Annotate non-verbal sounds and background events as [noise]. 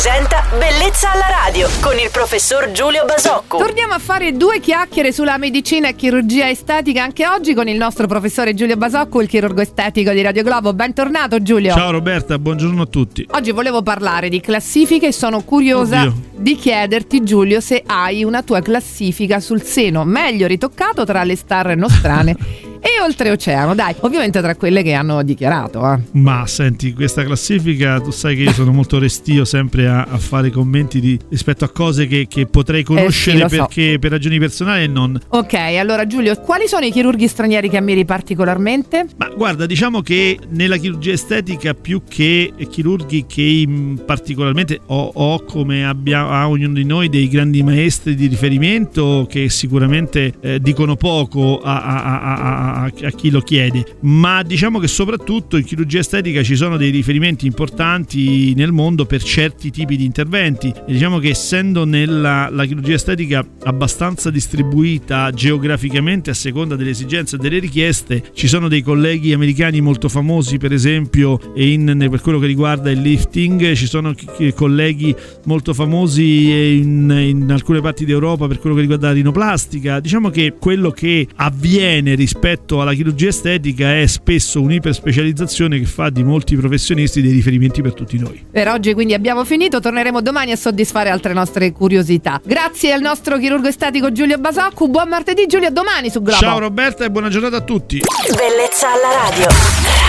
presenta Bellezza alla radio con il professor Giulio Basocco. Torniamo a fare due chiacchiere sulla medicina e chirurgia estetica anche oggi con il nostro professore Giulio Basocco, il chirurgo estetico di Radio Globo. Bentornato Giulio. Ciao Roberta, buongiorno a tutti. Oggi volevo parlare di classifiche e sono curiosa Oddio. di chiederti Giulio se hai una tua classifica sul seno meglio ritoccato tra le star nostrane [laughs] e oltreoceano. Dai, ovviamente tra quelle che hanno dichiarato. Eh. Ma senti, questa classifica, tu sai che io sono molto restio sempre a, a fare commenti di- rispetto a cose che, che potrei conoscere lo so. perché per ragioni personali e non. Ok, allora Giulio, quali sono i chirurghi stranieri che ammiri particolarmente? Ma guarda, diciamo che nella chirurgia estetica più che chirurghi che particolarmente ho, ho come abbia, ha ognuno di noi dei grandi maestri di riferimento che sicuramente eh, dicono poco a, a- a- a- chi lo chiede, ma diciamo che soprattutto in chirurgia estetica ci sono dei riferimenti importanti nel mondo per certi tipi di interventi. E diciamo che essendo nella la chirurgia estetica abbastanza distribuita geograficamente a seconda delle esigenze e delle richieste, ci sono dei colleghi americani molto famosi, per esempio, in- per quello che riguarda il lifting, ci sono colleghi molto famosi in, in alcune parti d'Europa per quello che riguarda la rinoplastica. Diciamo che quello che avviene rispetto alla chirurgia estetica è spesso un'iperspecializzazione che fa di molti professionisti dei riferimenti per tutti noi. Per oggi quindi abbiamo finito, torneremo domani a soddisfare altre nostre curiosità. Grazie al nostro chirurgo estetico Giulio Basoccu, buon martedì Giulio, a domani su Globo. Ciao Roberta e buona giornata a tutti. Bellezza alla radio.